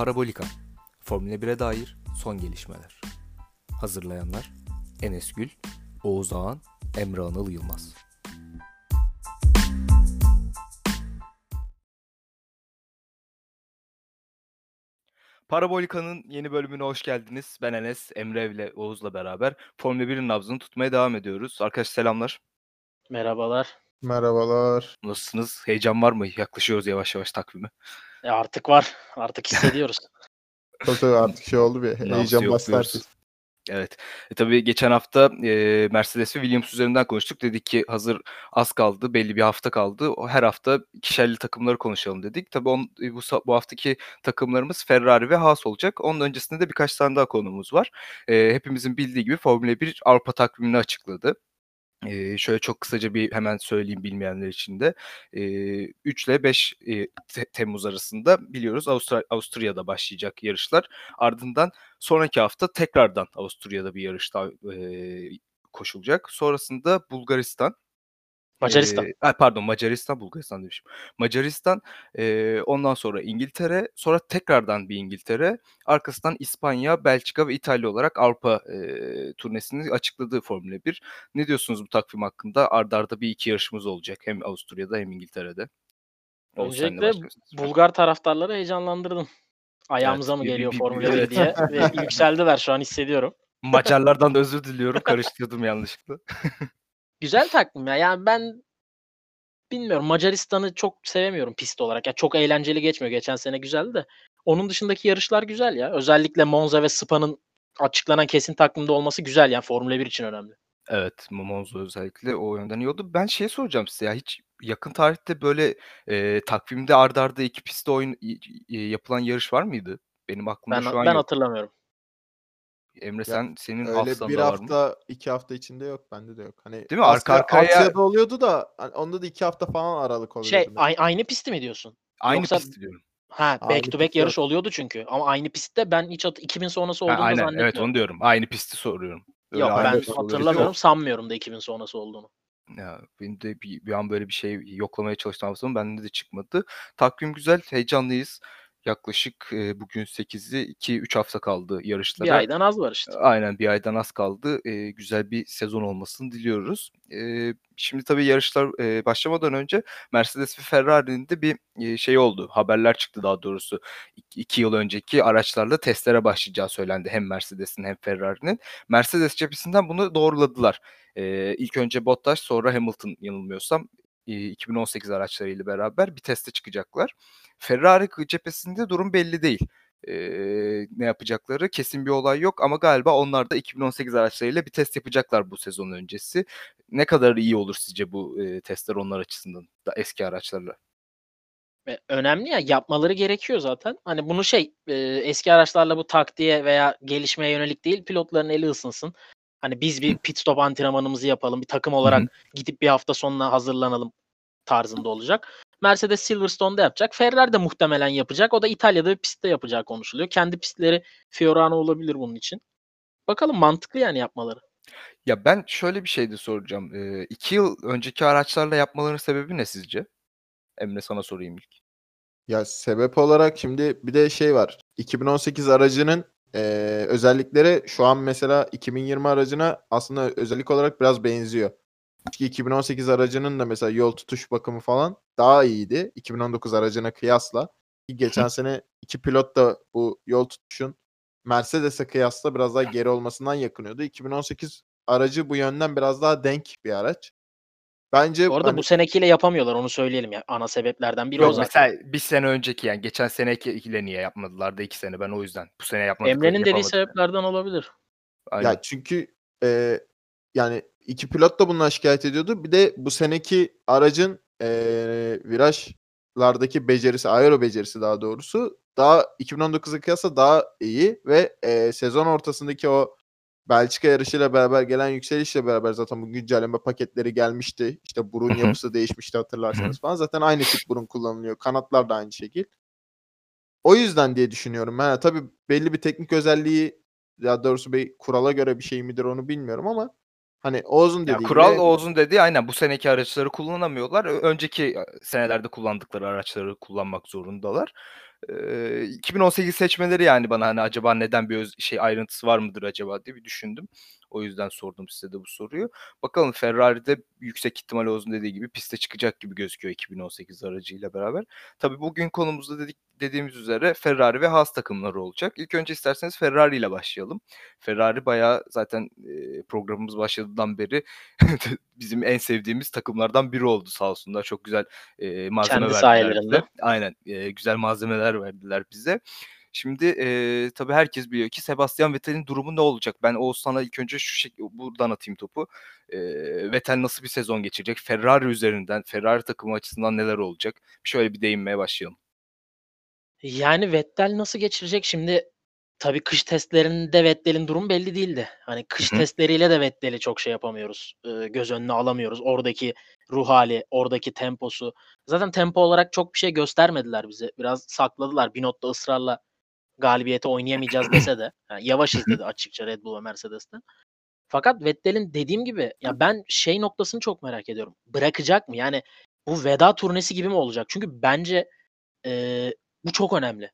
Parabolika Formula 1'e dair son gelişmeler. Hazırlayanlar Enes Gül, Oğuz Ağan, Emre Anıl Yılmaz. Parabolika'nın yeni bölümüne hoş geldiniz. Ben Enes, Emre ile Oğuz'la beraber Formula 1'in nabzını tutmaya devam ediyoruz. Arkadaşlar selamlar. Merhabalar. Merhabalar. Nasılsınız? Heyecan var mı? Yaklaşıyoruz yavaş yavaş takvime. E artık var. Artık hissediyoruz. Tabii artık şey oldu bir heyecan bastı. Evet. E, tabii geçen hafta e, Mercedes ve Williams üzerinden konuştuk. Dedik ki hazır az kaldı, belli bir hafta kaldı. O her hafta ikişerli takımları konuşalım dedik. Tabii on, e, bu, bu haftaki takımlarımız Ferrari ve Haas olacak. Onun öncesinde de birkaç tane daha konumuz var. E, hepimizin bildiği gibi Formula 1 Avrupa takvimini açıkladı. Ee, şöyle çok kısaca bir hemen söyleyeyim bilmeyenler için de. Ee, 3 ile 5 e, Te- Temmuz arasında biliyoruz Avustra- Avusturya'da başlayacak yarışlar. Ardından sonraki hafta tekrardan Avusturya'da bir yarış daha e, koşulacak. Sonrasında Bulgaristan. Macaristan. Ee, ay, pardon Macaristan, Bulgaristan demişim. Macaristan, e, ondan sonra İngiltere, sonra tekrardan bir İngiltere, arkasından İspanya, Belçika ve İtalya olarak Avrupa e, turnesini açıkladı Formula 1. Ne diyorsunuz bu takvim hakkında? Arda arda bir iki yarışımız olacak hem Avusturya'da hem İngiltere'de. Öncelikle. Bulgar taraftarları heyecanlandırdın. Ayağımıza Evet, mı geliyor bir- Formula evet. 1 diye ve yükseldiler şu an hissediyorum. Macarlardan da özür diliyorum. Karıştırdım yanlışlıkla. Güzel takvim ya. Yani ben bilmiyorum Macaristan'ı çok sevemiyorum pist olarak. Ya çok eğlenceli geçmiyor. Geçen sene güzeldi de. Onun dışındaki yarışlar güzel ya. Özellikle Monza ve Spa'nın açıklanan kesin takvimde olması güzel yani Formula 1 için önemli. Evet, Monza özellikle o yönden iyi oldu. Ben şey soracağım size ya hiç yakın tarihte böyle e, takvimde arda arda iki pistte oyun e, yapılan yarış var mıydı? Benim aklımda Ben şu an ben yok. hatırlamıyorum. Emre sen senin Öyle hafızanda bir var mı? hafta, iki hafta içinde yok. Bende de yok. Hani Değil mi? Arka Asya- arkaya- Asya'da oluyordu da hani onda da iki hafta falan aralık oluyordu. Şey mesela. ay- aynı pisti mi diyorsun? Aynı Yoksa- pist diyorum. Ha Aynı back to back pist yarış yok. oluyordu çünkü. Ama aynı pistte ben hiç hat- 2000 sonrası Ha, olduğunu da aynen zannetmiyorum. evet onu diyorum. Aynı pisti soruyorum. Öyle Yok aynı ben pist oluyor. hatırlamıyorum. Sanmıyorum da 2000 sonrası olduğunu. Ya benim de bir, bir an böyle bir şey yoklamaya çalıştım hafızamı bende de çıkmadı. Takvim güzel, heyecanlıyız. Yaklaşık e, bugün 8'i 2-3 hafta kaldı yarışlara. Bir aydan az var işte. Aynen bir aydan az kaldı. Eee, güzel bir sezon olmasını diliyoruz. Eee, şimdi tabii yarışlar eee, başlamadan önce Mercedes ve Ferrari'nin de bir eee, şey oldu. Haberler çıktı daha doğrusu. İki, iki yıl önceki araçlarla testlere başlayacağı söylendi. Hem Mercedes'in hem Ferrari'nin. Mercedes cephesinden bunu doğruladılar. Eee ilk önce Bottas sonra Hamilton yanılmıyorsam 2018 araçlarıyla beraber bir teste çıkacaklar. Ferrari cephesinde durum belli değil. Eee, ne yapacakları kesin bir olay yok ama galiba onlar da 2018 araçlarıyla bir test yapacaklar bu sezon öncesi. Ne kadar iyi olur sizce bu eee, testler onlar açısından da eski araçlarla? Ve önemli ya yapmaları gerekiyor zaten. Hani bunu şey e, eski araçlarla bu taktiğe veya gelişmeye yönelik değil pilotların eli ısınsın. Hani biz bir pit stop antrenmanımızı yapalım. Bir takım olarak gidip bir hafta sonuna hazırlanalım tarzında olacak. Mercedes Silverstone'da yapacak. Ferrari de muhtemelen yapacak. O da İtalya'da bir pistte yapacağı konuşuluyor. Kendi pistleri Fiorano olabilir bunun için. Bakalım mantıklı yani yapmaları. Ya ben şöyle bir şey de soracağım. Eee, iki yıl önceki araçlarla yapmalarının sebebi ne sizce? Emre sana sorayım ilk. Ya sebep olarak şimdi bir de şey var. 2018 aracının eee, özellikleri şu an mesela 2020 aracına aslında özellik olarak biraz benziyor. Çünkü 2018 aracının da mesela yol tutuş bakımı falan daha iyiydi 2019 aracına kıyasla. Ki geçen sene iki pilot da bu yol tutuşun Mercedes'e kıyasla biraz daha geri olmasından yakınıyordu. 2018 aracı bu yönden biraz daha denk bir araç. Bence Bu arada hani- bu senekiyle yapamıyorlar onu söyleyelim ya. Ana sebeplerden biri o Yok zaten. mesela bir sene önceki yani geçen senekiyle niye yapmadılar da iki sene ben o yüzden. Bu sene yapmadık. Emre'nin dediği sebeplerden olabilir. Aynen. Ya çünkü e, yani iki pilot da bundan şikayet ediyordu. Bir de bu seneki aracın e, virajlardaki becerisi, aero becerisi daha doğrusu daha 2019'a kıyasla daha iyi ve e, sezon ortasındaki o Belçika yarışıyla beraber gelen yükselişle beraber zaten bu güncelleme paketleri gelmişti. İşte burun yapısı değişmişti hatırlarsanız falan. Zaten aynı tip burun kullanılıyor. Kanatlar da aynı şekil. O yüzden diye düşünüyorum. Ha, tabii belli bir teknik özelliği ya doğrusu bir kurala göre bir şey midir onu bilmiyorum ama Hani Oğuz'un Ya dediği kural gibi Oğuz'un dediği aynen bu seneki araçları kullanamıyorlar. Önceki senelerde kullandıkları araçları kullanmak zorundalar. Ee, 2018 seçmeleri yani bana hani acaba neden bir öz- şey ayrıntısı var mıdır acaba diye bir düşündüm. O yüzden sordum size de bu soruyu. Bakalım Ferrari'de yüksek ihtimal Oğuz'un dediği gibi piste çıkacak gibi gözüküyor 2018 aracıyla beraber. Tabii bugün konumuzda dedik dediğimiz üzere Ferrari ve Haas takımları olacak. İlk önce isterseniz Ferrari ile başlayalım. Ferrari bayağı zaten e, programımız başladığından beri bizim en sevdiğimiz takımlardan biri oldu sağ olsunlar. Çok güzel e, malzeme Kendi verdiler bize. Aynen e, güzel malzemeler verdiler bize. Şimdi e, tabii herkes biliyor ki Sebastian Vettel'in durumu ne olacak? Ben Oğuzhan'a ilk önce şu şek- buradan atayım topu. E, Vettel nasıl bir sezon geçirecek? Ferrari üzerinden, Ferrari takımı açısından neler olacak? Şöyle bir değinmeye başlayalım. Yani Vettel nasıl geçirecek? Şimdi tabii kış testlerinde Vettel'in durumu belli değildi. Hani kış Hı hı. testleriyle de Vettel'i çok şey yapamıyoruz. eee, göz önüne alamıyoruz. Oradaki ruh hali, oradaki temposu. Zaten tempo olarak çok bir şey göstermediler bize. Biraz sakladılar. Binotto ısrarla galibiyete oynayamayacağız dese de. Yani yavaşız dedi açıkça Red Bull ve Mercedes'te. Fakat Vettel'in dediğim gibi ya ben şey noktasını çok merak ediyorum. Bırakacak mı? Yani bu veda turnesi gibi mi olacak? Çünkü bence eee, bu çok önemli.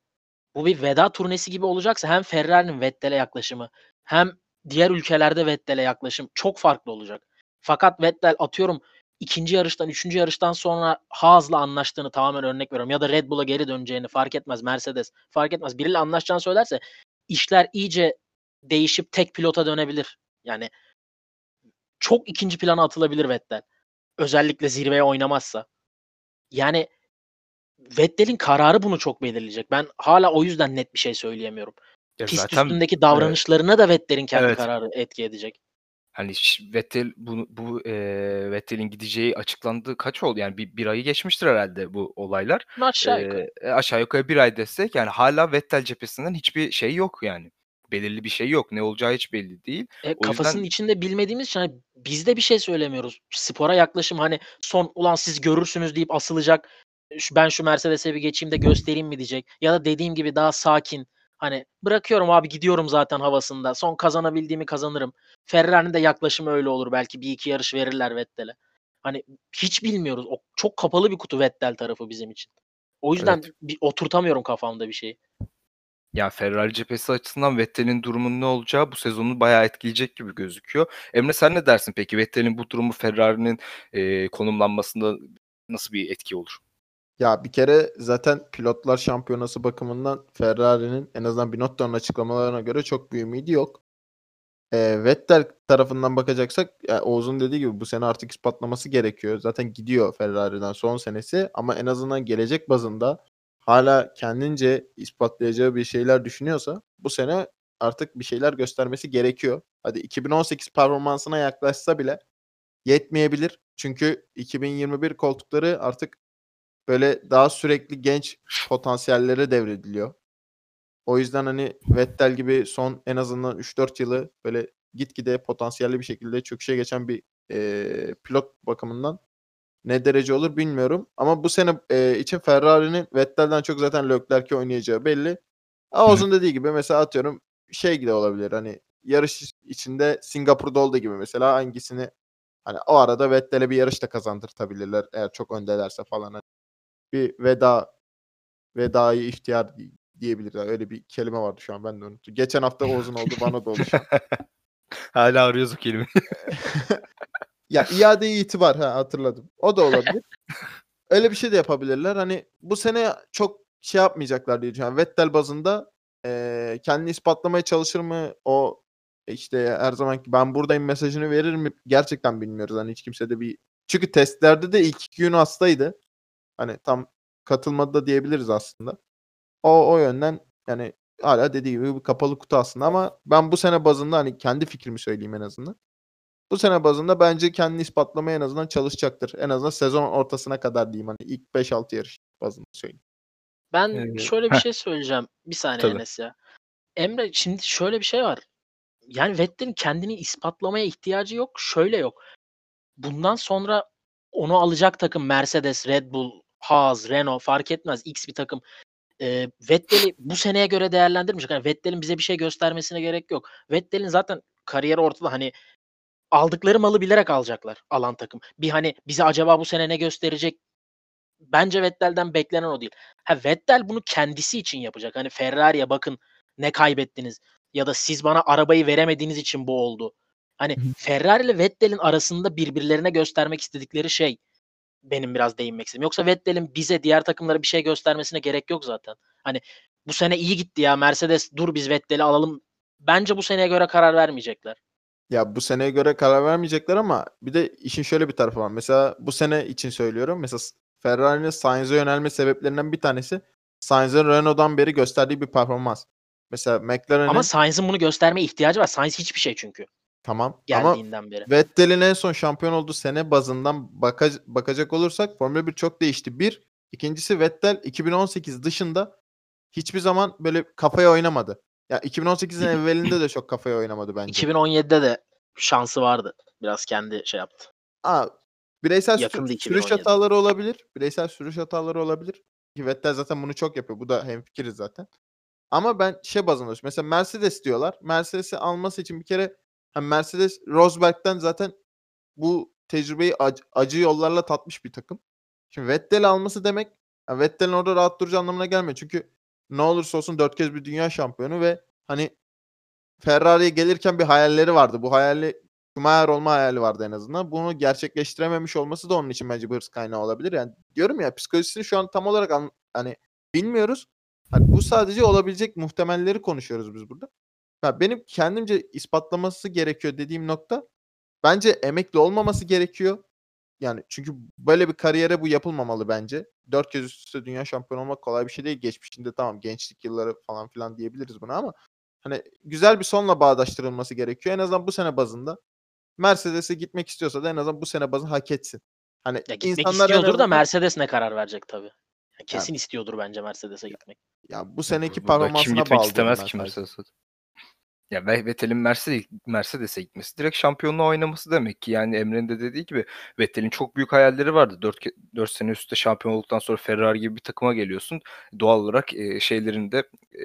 Bu bir veda turnesi gibi olacaksa hem Ferrari'nin Vettel'e yaklaşımı hem diğer ülkelerde Vettel'e yaklaşım çok farklı olacak. Fakat Vettel atıyorum ikinci yarıştan, üçüncü yarıştan sonra Haas'la anlaştığını tamamen örnek veriyorum ya da Red Bull'a geri döneceğini fark etmez Mercedes fark etmez biriyle anlaşacağını söylerse işler iyice değişip tek pilota dönebilir. Yani çok ikinci plana atılabilir Vettel. Özellikle zirveye oynamazsa. Yani Vettel'in kararı bunu çok belirleyecek. Ben hala o yüzden net bir şey söyleyemiyorum. Ya Pist zaten üstündeki davranışlarına da Vettel'in kendi Evet. kararı etki edecek. Hani Vettel bunu bu e, Vettel'in gideceği açıklandı kaç oldu? Yani bir, bir ayı geçmiştir herhalde bu olaylar. Aşağı yukarı. E, aşağı yukarı bir ay desek yani hala Vettel cephesinden hiçbir şey yok yani. Belirli bir şey yok. Ne olacağı hiç belli değil. E, O kafasının yüzden içinde bilmediğimiz için hani biz de bir şey söylemiyoruz. Spora yaklaşım hani son ulan siz görürsünüz deyip asılacak. Ben şu Mercedes'e bir geçeyim de göstereyim mi diyecek. Ya da dediğim gibi daha sakin. Hani bırakıyorum abi gidiyorum zaten havasında. Son kazanabildiğimi kazanırım. Ferrari'nin de yaklaşımı öyle olur. Belki bir iki yarış verirler Vettel'e. Hani hiç bilmiyoruz. O çok kapalı bir kutu Vettel tarafı bizim için. O yüzden evet. bir oturtamıyorum kafamda bir şey. Ya Ferrari cephesi açısından Vettel'in durumunun ne olacağı bu sezonu bayağı etkileyecek gibi gözüküyor. Emre sen ne dersin peki? Vettel'in bu durumu Ferrari'nin e, konumlanmasında nasıl bir etki olur? Ya bir kere zaten pilotlar şampiyonası bakımından Ferrari'nin en azından Binotto'nun açıklamalarına göre çok bir ümidi yok. E, Vettel tarafından bakacaksak ya Oğuz'un dediği gibi bu sene artık ispatlaması gerekiyor. Zaten gidiyor Ferrari'den son senesi ama en azından gelecek bazında hala kendince ispatlayacağı bir şeyler düşünüyorsa bu sene artık bir şeyler göstermesi gerekiyor. Hadi 2018 performansına yaklaşsa bile yetmeyebilir. Çünkü 2021 koltukları artık böyle daha sürekli genç potansiyellere devrediliyor. O yüzden hani Vettel gibi son en azından 3-4 yılı böyle gitgide potansiyelli bir şekilde çöküşe geçen bir e, pilot bakımından ne derece olur bilmiyorum. Ama bu sene e, için Ferrari'nin Vettel'den çok zaten Leclerc'i oynayacağı belli. Oğuz'un dediği gibi mesela atıyorum şey gibi olabilir hani yarış içinde Singapur'da olduğu gibi mesela hangisini hani o arada Vettel'e bir yarış da kazandırtabilirler eğer çok öndelerse falan. Bir veda vedayı ihtiyar diyebiliriz. Öyle bir kelime vardı şu an ben de unuttum. Geçen hafta Oğuz'un oldu bana da oldu. Hala arıyoruz o kelimeyi. ya iade itibar ha hatırladım. O da olabilir. Öyle bir şey de yapabilirler. Hani bu sene çok şey yapmayacaklar diye düşünüyorum. Vettel bazında eee kendini ispatlamaya çalışır mı? O işte her zamanki ben buradayım mesajını verir mi? Gerçekten bilmiyoruz. Hani hiç kimse de bir çünkü testlerde de ilk iki gün hastaydı. Hani tam katılmadı da diyebiliriz aslında. O o yönden yani hala dediği gibi bir kapalı kutu aslında ama ben bu sene bazında hani kendi fikrimi söyleyeyim en azından. Bu sene bazında bence kendini ispatlamaya en azından çalışacaktır. En azından sezon ortasına kadar diyeyim hani ilk 5-6 yarış bazında söyleyeyim. Ben Ee, şöyle bir heh. şey söyleyeceğim. Bir saniye Tabii. Enes ya. Emre şimdi şöyle bir şey var. Yani Vettel'in kendini ispatlamaya ihtiyacı yok. Şöyle yok. Bundan sonra onu alacak takım Mercedes, Red Bull, Haas, Renault fark etmez. X bir takım. Eee, Vettel'i bu seneye göre değerlendirmeyecek. Yani Vettel'in bize bir şey göstermesine gerek yok. Vettel'in zaten kariyeri ortada. Hani aldıkları malı bilerek alacaklar alan takım. Bir hani bize acaba bu sene ne gösterecek? Bence Vettel'den beklenen o değil. Ha Vettel bunu kendisi için yapacak. Hani Ferrari'ye bakın ne kaybettiniz ya da siz bana arabayı veremediğiniz için bu oldu. Hani. Ferrari ile Vettel'in arasında birbirlerine göstermek istedikleri şey benim biraz değinmek istediğim. Yoksa Vettel'in bize diğer takımlara bir şey göstermesine gerek yok zaten. Hani bu sene iyi gitti ya Mercedes dur biz Vettel'i alalım. Bence bu seneye göre karar vermeyecekler. Ya bu seneye göre karar vermeyecekler ama bir de işin şöyle bir tarafı var. Mesela bu sene için söylüyorum. Mesela Ferrari'nin Sainz'e yönelme sebeplerinden bir tanesi Sainz'in Renault'dan beri gösterdiği bir performans. Mesela McLaren'in Ama Sainz'in bunu göstermeye ihtiyacı var. Sainz hiçbir şey çünkü tamam ama geldiğinden beri. Vettel'in en son şampiyon olduğu sene bazından baka- bakacak olursak Formula 1 çok değişti. Bir, ikincisi Vettel 2018 dışında hiçbir zaman böyle kafaya oynamadı. Ya 2018'in evvelinde de çok kafaya oynamadı bence. 2017'de de şansı vardı. Biraz kendi şey yaptı. Aa, bireysel Yakındı sürüş 2017. hataları olabilir. Bireysel sürüş hataları olabilir. Vettel zaten bunu çok yapıyor. Bu da hemfikiriz zaten. Ama ben şey bazında mesela Mercedes diyorlar. Mercedes'i alması için bir kere hani Mercedes Rosberg'den zaten bu tecrübeyi ac- acı yollarla tatmış bir takım. Şimdi Vettel alması demek yani Vettel'in orada rahat duracağı anlamına gelmiyor. Çünkü ne olursa olsun dört kez bir dünya şampiyonu ve hani Ferrari'ye gelirken bir hayalleri vardı. Bu hayali Schumacher olma hayali vardı en azından. Bunu gerçekleştirememiş olması da onun için bence bir hırs kaynağı olabilir. Yani diyorum ya psikolojisini şu an tam olarak an- hani bilmiyoruz. Hani bu sadece olabilecek muhtemelleri konuşuyoruz biz burada. Ya benim kendimce ispatlaması gerekiyor dediğim nokta bence emekli olmaması gerekiyor. Yani çünkü böyle bir kariyere bu yapılmamalı bence. Dört kez üst üste dünya şampiyonu olmak kolay bir şey değil. Geçmişinde tamam gençlik yılları falan filan diyebiliriz buna ama hani güzel bir sonla bağdaştırılması gerekiyor. En azından bu sene bazında Mercedes'e gitmek istiyorsa da en azından bu sene bazı hak etsin. Hani Ya gitmek insanlar istiyordur da azından- Mercedes ne karar verecek tabii. Kesin istiyordur bence Mercedes'e gitmek. ya bu seneki kim performansına gitmek bağlı. diyorum istemez ben ki. Mercedes'e. Ya Ve- Vettel'in Mercedes, Mercedes'e gitmesi direkt şampiyonluğa oynaması demek ki. Yani Emre'nin de dediği gibi Vettel'in çok büyük hayalleri vardı. 4, 4 sene üstte şampiyon olduktan sonra Ferrari gibi bir takıma geliyorsun. Doğal olarak e, şeylerinde e,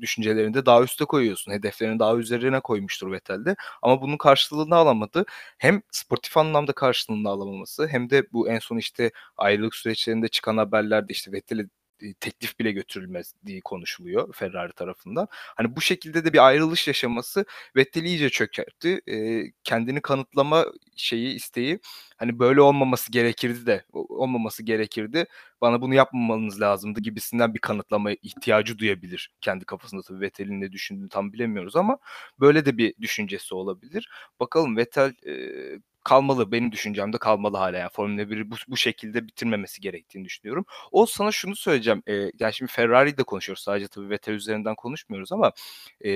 düşüncelerinde daha üste koyuyorsun. Hedeflerini daha üzerine koymuştur Vettel'de. Ama bunun karşılığını alamadı. Hem sportif anlamda karşılığını alamaması hem de bu en son işte ayrılık süreçlerinde çıkan haberlerde işte Vettel'e teklif bile götürülmediği konuşuluyor Ferrari tarafından. Hani bu şekilde de bir ayrılış yaşaması Vettel'i iyice çökertti. E, kendini kanıtlama şeyi isteği hani böyle olmaması gerekirdi de olmaması gerekirdi. Bana bunu yapmamanız lazımdı gibisinden bir kanıtlama ihtiyacı duyabilir kendi kafasında tabii Vettel'in ne düşündüğünü tam bilemiyoruz ama böyle de bir düşüncesi olabilir. Bakalım Vettel e, kalmalı benim düşüncemde kalmalı hala yani Formula 1'i bu, bu şekilde bitirmemesi gerektiğini düşünüyorum. O sana şunu söyleyeceğim. E, yani şimdi Ferrari'yi de konuşuyoruz. Sadece tabii Vettel üzerinden konuşmuyoruz ama e,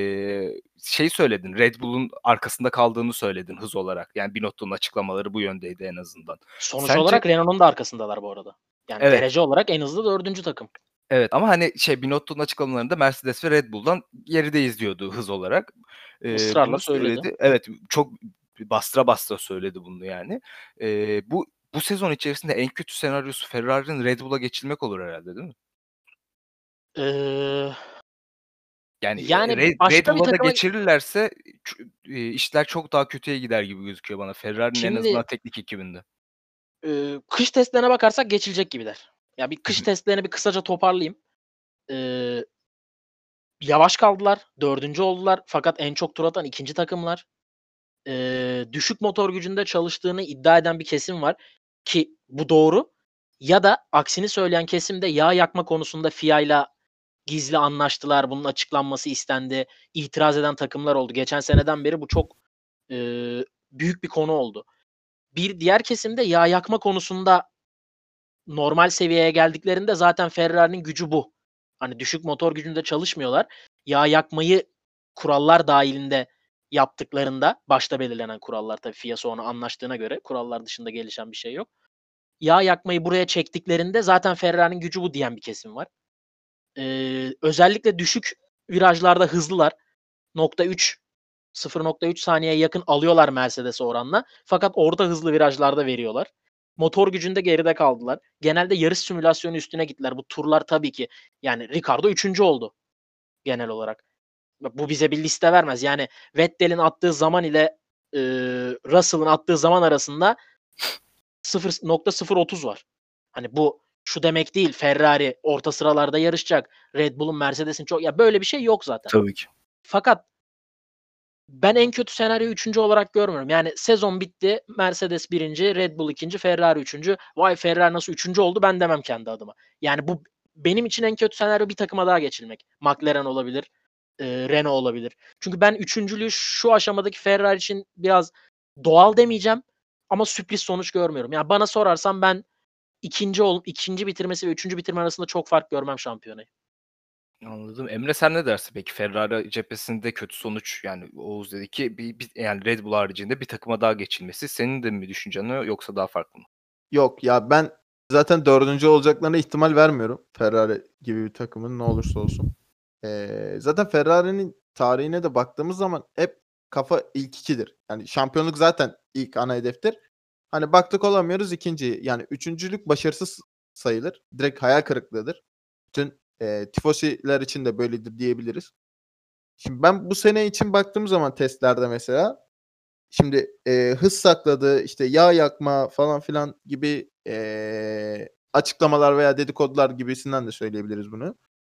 şey söyledin. Red Bull'un arkasında kaldığını söyledin hız olarak. Yani Binotto'nun açıklamaları bu yöndeydi en azından. Sonuç Sence- olarak Renault'un da arkasındalar bu arada. Yani Evet. derece olarak en hızlı dördüncü takım. Evet ama hani şey Binotto'nun açıklamalarında Mercedes ve Red Bull'dan gerideyiz diyordu hız olarak. E, Israrla bunu söyledi. Evet çok bastıra bastıra söyledi bunu yani. E, bu bu sezon içerisinde en kötü senaryosu Ferrari'nin Red Bull'a geçilmek olur herhalde değil mi? Ee, Yani, Yani yani Red, Red Bull'a da takıma- geçirirlerse ç- e, işler çok daha kötüye gider gibi gözüküyor bana. Ferrari'nin en azından teknik ekibinde. e, kış testlerine bakarsak geçilecek gibiler. Ya bir kış testlerini bir kısaca toparlayayım. Ee, yavaş kaldılar. Dördüncü oldular. Fakat en çok tur atan ikinci takımlar. Ee, düşük motor gücünde çalıştığını iddia eden bir kesim var. Ki bu doğru. Ya da aksini söyleyen kesim de yağ yakma konusunda FIA gizli anlaştılar. Bunun açıklanması istendi. İtiraz eden takımlar oldu. Geçen seneden beri bu çok e, büyük bir konu oldu. Bir diğer kesimde yağ yakma konusunda normal seviyeye geldiklerinde zaten Ferrari'nin gücü bu. Hani düşük motor gücünde çalışmıyorlar. Yağ yakmayı kurallar dahilinde yaptıklarında başta belirlenen kurallar tabii FIA sonra anlaştığına göre kurallar dışında gelişen bir şey yok. Yağ yakmayı buraya çektiklerinde zaten Ferrari'nin gücü bu diyen bir kesim var. Ee, özellikle düşük virajlarda hızlılar. Nokta 3 0.3 saniyeye yakın alıyorlar Mercedes'e oranla. Fakat orada hızlı virajlarda veriyorlar. Motor gücünde geride kaldılar. Genelde yarış simülasyonu üstüne gittiler. Bu turlar tabii ki yani Ricardo 3. oldu genel olarak. Bu bize bir liste vermez. Yani Vettel'in attığı zaman ile e, Russell'ın attığı zaman arasında 0.030 var. Hani bu şu demek değil Ferrari orta sıralarda yarışacak. Red Bull'un Mercedes'in çok ya böyle bir şey yok zaten. Tabii ki. Fakat ben en kötü senaryo üçüncü olarak görmüyorum. Yani sezon bitti. Mercedes birinci, Red Bull ikinci, Ferrari üçüncü. Vay Ferrari nasıl üçüncü oldu ben demem kendi adıma. Yani bu benim için en kötü senaryo bir takıma daha geçilmek. McLaren olabilir, e, Renault olabilir. Çünkü ben üçüncülüğü şu aşamadaki Ferrari için biraz doğal demeyeceğim ama sürpriz sonuç görmüyorum. Yani bana sorarsan ben ikinci ol, ikinci bitirmesi ve üçüncü bitirme arasında çok fark görmem şampiyonayı. Anladım. Emre sen ne dersin peki? Ferrari cephesinde kötü sonuç yani Oğuz dedi ki bir, bir yani Red Bull haricinde bir takıma daha geçilmesi senin de mi düşüncen yoksa daha farklı mı? Yok ya ben zaten dördüncü olacaklarına ihtimal vermiyorum. Ferrari gibi bir takımın ne olursa olsun. Ee, zaten Ferrari'nin tarihine de baktığımız zaman hep kafa ilk ikidir. Yani şampiyonluk zaten ilk ana hedeftir. Hani baktık olamıyoruz ikinci. Yani üçüncülük başarısız sayılır. Direkt hayal kırıklığıdır. Bütün e, tifosiler için de böyledir diyebiliriz. Şimdi ben bu sene için baktığım zaman testlerde mesela şimdi e, hız sakladı işte yağ yakma falan filan gibi e, açıklamalar veya dedikodular gibisinden de söyleyebiliriz bunu.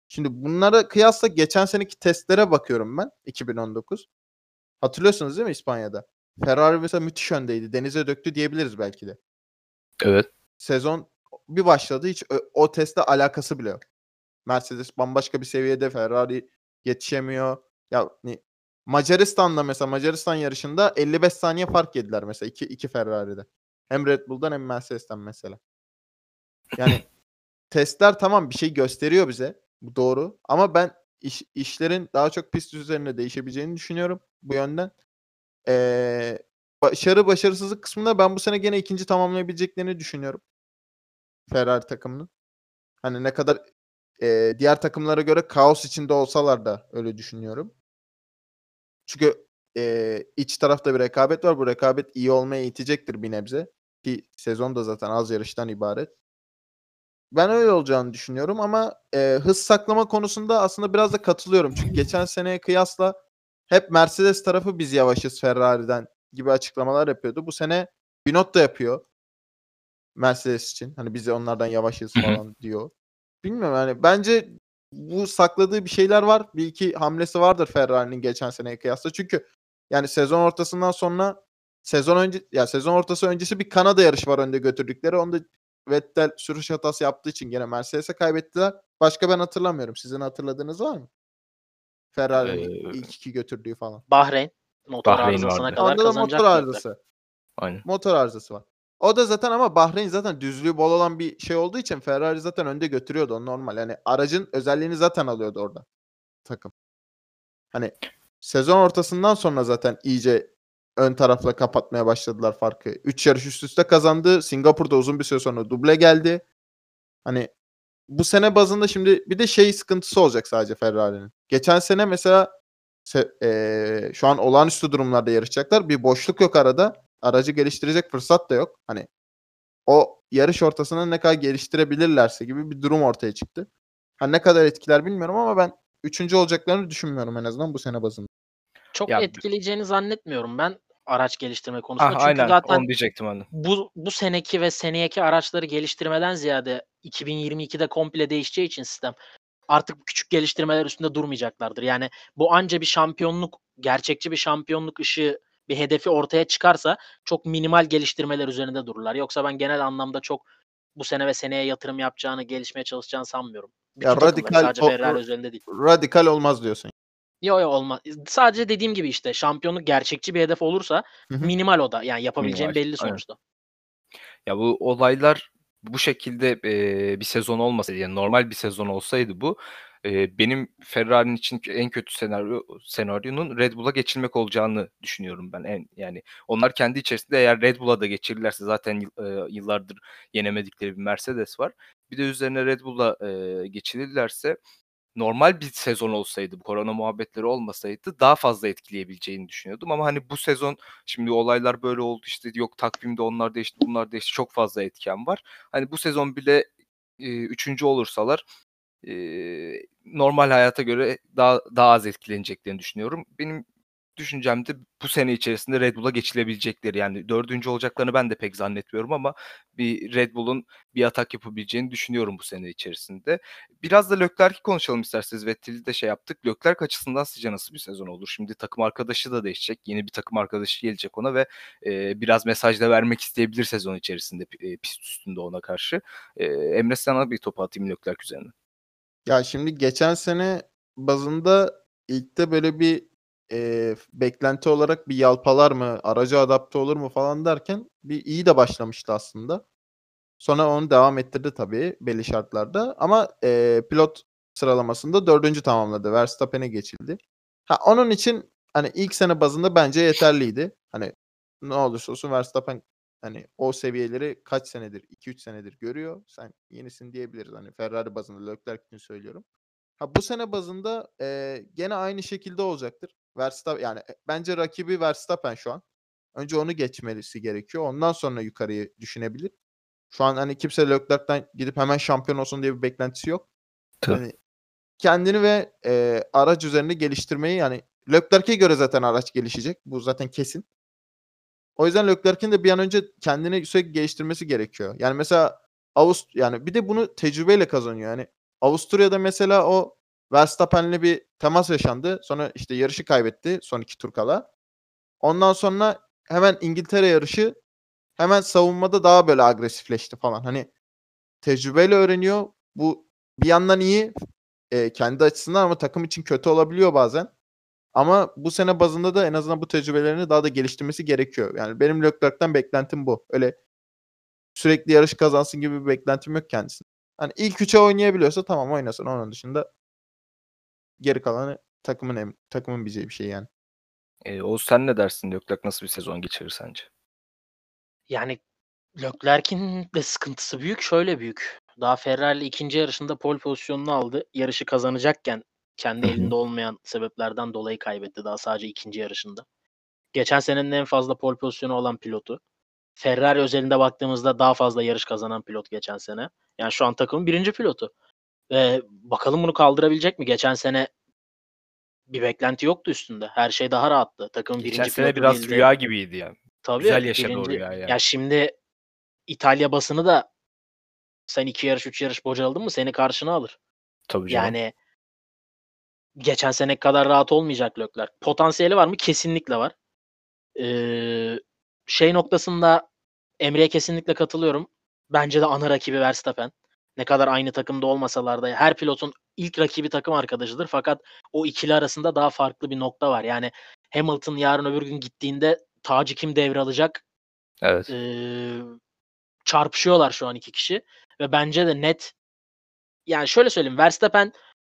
Şimdi bunlara kıyasla geçen seneki testlere bakıyorum ben 2019. Hatırlıyorsunuz değil mi İspanya'da? Ferrari mesela müthiş öndeydi. Denize döktü diyebiliriz belki de. Evet. Sezon bir başladı hiç o, o testle alakası bile yok. Mercedes bambaşka bir seviyede Ferrari yetişemiyor. Ya Macaristan'da mesela Macaristan yarışında 55 saniye fark yediler mesela iki, iki Ferrari'de. Hem Red Bull'dan hem Mercedes'ten mesela. Yani testler tamam bir şey gösteriyor bize. Bu doğru. Ama ben iş, işlerin daha çok pist üzerine değişebileceğini düşünüyorum bu yönden. Ee, başarı başarısızlık kısmında ben bu sene gene ikinci tamamlayabileceklerini düşünüyorum. Ferrari takımının. Hani ne kadar e, diğer takımlara göre kaos içinde olsalar da öyle düşünüyorum. Çünkü e, iç tarafta bir rekabet var. Bu rekabet iyi olmaya itecektir bir nebze. Ki sezon da zaten az yarıştan ibaret. Ben öyle olacağını düşünüyorum ama e, hız saklama konusunda aslında biraz da katılıyorum. Çünkü geçen seneye kıyasla hep Mercedes tarafı biz yavaşız Ferrari'den gibi açıklamalar yapıyordu. Bu sene Binotto yapıyor. Mercedes için. Hani biz de onlardan yavaşız falan diyor. Bilmiyorum yani bence bu sakladığı bir şeyler var. Bir iki hamlesi vardır Ferrari'nin geçen seneye kıyasla. Çünkü yani sezon ortasından sonra sezon önce ya sezon ortası öncesi bir Kanada yarışı var önde götürdükleri. Onda Vettel sürüş hatası yaptığı için gene Mercedes'e kaybettiler. Başka ben hatırlamıyorum. Sizin hatırladığınız var mı? Ferrari'nin Ee, ilk iki götürdüğü falan. Bahreyn motor Bahreyn arızasına vardı. kadar Onda da motor arızası. Aynen. Motor arızası var. O da zaten ama Bahreyn zaten düzlüğü bol olan bir şey olduğu için Ferrari zaten önde götürüyordu o normal. Yani aracın özelliğini zaten alıyordu orada takım. Hani sezon ortasından sonra zaten iyice ön tarafla kapatmaya başladılar farkı. 3 yarış üst üste kazandı. Singapur'da uzun bir süre sonra duble geldi. Hani bu sene bazında şimdi bir de şey sıkıntısı olacak sadece Ferrari'nin. Geçen sene mesela se- eee, şu an olağanüstü durumlarda yarışacaklar. Bir boşluk yok arada. Aracı geliştirecek fırsat da yok. Hani o yarış ortasında ne kadar geliştirebilirlerse gibi bir durum ortaya çıktı. Ha ne kadar etkiler bilmiyorum ama ben üçüncü olacaklarını düşünmüyorum en azından bu sene bazında. Çok Ya- etkileyeceğini zannetmiyorum ben araç geliştirme konusunda. Ah, Çünkü aynen zaten onu diyecektim ben de. bu bu seneki ve seneyeki araçları geliştirmeden ziyade 2022'de komple değişeceği için sistem artık bu küçük geliştirmeler üstünde durmayacaklardır. Yani bu anca bir şampiyonluk, gerçekçi bir şampiyonluk ışığı, bir hedefi ortaya çıkarsa çok minimal geliştirmeler üzerinde dururlar. Yoksa ben genel anlamda çok bu sene ve seneye yatırım yapacağını, gelişmeye çalışacağını sanmıyorum. Bütün Ya radikal o- özelinde değil. Radikal olmaz diyorsun. Yo yo olmaz. Sadece dediğim gibi işte şampiyonluk gerçekçi bir hedef olursa minimal o da. Yani yapabileceğin Minimal, belli aynen. sonuçta. Ya bu olaylar bu şekilde eee, bir sezon olmasaydı yani normal bir sezon olsaydı bu eee, benim Ferrari'nin için en kötü senaryo senaryonun Red Bull'a geçilmek olacağını düşünüyorum ben. En, yani onlar kendi içerisinde eğer Red Bull'a da geçirirlerse zaten eee, yıllardır yenemedikleri bir Mercedes var. Bir de üzerine Red Bull'a eee, geçilirlerse normal bir sezon olsaydı, bu korona muhabbetleri olmasaydı daha fazla etkileyebileceğini düşünüyordum. Ama hani bu sezon şimdi olaylar böyle oldu işte yok takvimde onlar değişti bunlar değişti çok fazla etken var. Hani bu sezon bile e, üçüncü olursalar e, normal hayata göre daha daha az etkileneceklerini düşünüyorum. Benim düşüncem de bu sene içerisinde Red Bull'a geçilebilecekleri. Yani dördüncü olacaklarını ben de pek zannetmiyorum ama bir Red Bull'un bir atak yapabileceğini düşünüyorum bu sene içerisinde. Biraz da Leclerc'i konuşalım isterseniz. Vettel'i de şey yaptık. Leclerc açısından sizce nasıl bir sezon olur? Şimdi takım arkadaşı da değişecek. Yeni bir takım arkadaşı gelecek ona ve e, biraz mesaj da vermek isteyebilir sezon içerisinde e, pist üstünde ona karşı. E, Emre sana bir topu atayım Leclerc üzerine. Ya şimdi geçen sene bazında ilk de böyle bir e, beklenti olarak bir yalpalar mı, araca adapte olur mu falan derken bir iyi de başlamıştı aslında. Sonra onu devam ettirdi tabii belli şartlarda. Ama e, pilot sıralamasında dördüncü tamamladı. Verstappen'e geçildi. Ha, onun için hani ilk sene bazında bence yeterliydi. Hani ne olursa olsun Verstappen hani o seviyeleri kaç senedir, 2-3 senedir görüyor. Sen yenisin diyebiliriz. Hani Ferrari bazında Leclerc için söylüyorum. Ha bu sene bazında e, gene aynı şekilde olacaktır. Verstappen yani e, bence rakibi Verstappen şu an. Önce onu geçmesi gerekiyor. Ondan sonra yukarıyı düşünebilir. Şu an hani kimse Leclerc'ten gidip hemen şampiyon olsun diye bir beklentisi yok. Tabii. Yani kendini ve e, araç üzerinde geliştirmeyi yani Leclerc'e göre zaten araç gelişecek. Bu zaten kesin. O yüzden Leclerc'in de bir an önce kendini sürekli geliştirmesi gerekiyor. Yani mesela Avust yani bir de bunu tecrübeyle kazanıyor. Yani Avusturya'da mesela o Verstappen'le bir temas yaşandı. Sonra işte yarışı kaybetti son iki tur kala. Ondan sonra hemen İngiltere yarışı hemen savunmada daha böyle agresifleşti falan. Hani tecrübeyle öğreniyor. Bu bir yandan iyi e, kendi açısından ama takım için kötü olabiliyor bazen. Ama bu sene bazında da en azından bu tecrübelerini daha da geliştirmesi gerekiyor. Yani benim Leclerc'ten beklentim bu. Öyle sürekli yarış kazansın gibi bir beklentim yok kendisine. Hani ilk üçe oynayabiliyorsa tamam oynasın. Onun dışında geri kalanı takımın em- takımın bileceği bir şey yani. E, Oğuz sen ne dersin? Leclerc nasıl bir sezon geçirir sence? Yani Leclerc'in de sıkıntısı büyük. Şöyle büyük. Daha Ferrari ikinci yarışında pole pozisyonunu aldı. Yarışı kazanacakken kendi elinde olmayan sebeplerden dolayı kaybetti daha sadece ikinci yarışında. Geçen senenin en fazla pole pozisyonu olan pilotu. Ferrari özelinde baktığımızda daha fazla yarış kazanan pilot geçen sene. Yani şu an takımın birinci pilotu. Ve bakalım bunu kaldırabilecek mi? Geçen sene bir beklenti yoktu üstünde. Her şey daha rahattı. Takımın Geçen birinci sene biraz değildi. rüya gibiydi yani. Tabii, Güzel yaşadı o birinci- rüyayı yani. Ya şimdi İtalya basını da sen iki yarış, üç yarış bocaladın mı seni karşına alır. Tabii canım. Yani geçen sene kadar rahat olmayacak Leclerc. Potansiyeli var mı? Kesinlikle var. Ee, şey noktasında Emre'ye kesinlikle katılıyorum. Bence de ana rakibi Verstappen. Ne kadar aynı takımda olmasalar da her pilotun ilk rakibi takım arkadaşıdır. Fakat o ikili arasında daha farklı bir nokta var. Yani Hamilton yarın öbür gün gittiğinde tacı kim devralacak Evet. Eee, çarpışıyorlar şu an iki kişi ve bence de net yani şöyle söyleyeyim Verstappen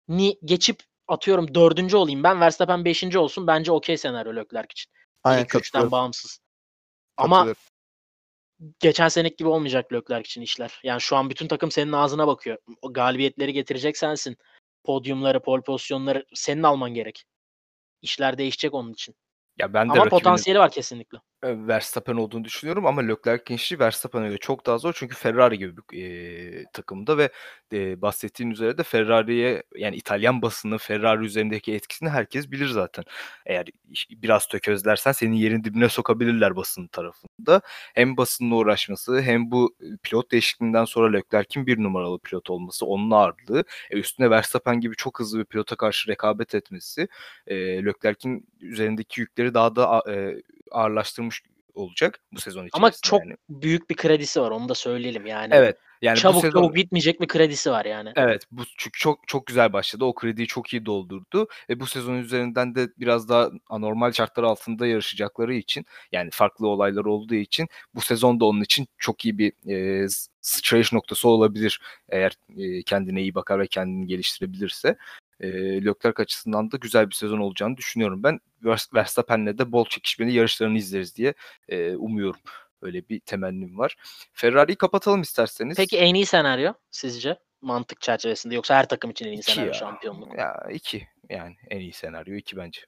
ni geçip atıyorum dördüncü olayım ben Verstappen beşinci olsun bence okey senaryo Leclerc için. Aynen İlk üçten katılıyorum. bağımsız. Ama. Geçen seneki gibi olmayacak Leclerc için işler. Yani şu an bütün takım senin ağzına bakıyor. O galibiyetleri getirecek sensin. Podyumları, pole pozisyonları senin alman gerek. İşler değişecek onun için. Ya ben de Ama rakibinin potansiyeli var kesinlikle. Verstappen olduğunu düşünüyorum ama Leclerc'in işi Verstappen'e göre çok daha zor. Çünkü Ferrari gibi bir e, takımda ve e, bahsettiğin üzere de Ferrari'ye yani İtalyan basının Ferrari üzerindeki etkisini herkes bilir zaten. Eğer biraz tökezlersen senin yerin dibine sokabilirler basın tarafında. Hem basınla uğraşması hem bu pilot değişikliğinden sonra Leclerc'in bir numaralı pilot olması, onun ağırlığı, e, üstüne Verstappen gibi çok hızlı bir pilota karşı rekabet etmesi e, Leclerc'in üzerindeki yükleri daha da a- ağırlaştırmış olacak bu sezon içerisinde. Ama çok yani. büyük bir kredisi var onu da söyleyelim yani. Evet. Yani bu çabuk sezon çabuk bitmeyecek bir kredisi var yani. Evet, bu çünkü çok çok güzel başladı. O krediyi çok iyi doldurdu ve bu sezon üzerinden de biraz daha anormal şartlar altında yarışacakları için yani farklı olaylar olduğu için bu sezon da onun için çok iyi bir e, sıçrayış noktası olabilir eğer e, kendine iyi bakar ve kendini geliştirebilirse. E, Leclerc açısından da güzel bir sezon olacağını düşünüyorum ben. Vers- Verstappen'le de bol çekişmeli yarışlarını izleriz diye e, umuyorum. Öyle bir temennim var. Ferrari'yi kapatalım isterseniz. Peki en iyi senaryo sizce? Mantık çerçevesinde yoksa her takım için en iyi İki senaryo ya. şampiyonluk. Ya iki yani en iyi senaryo iki bence.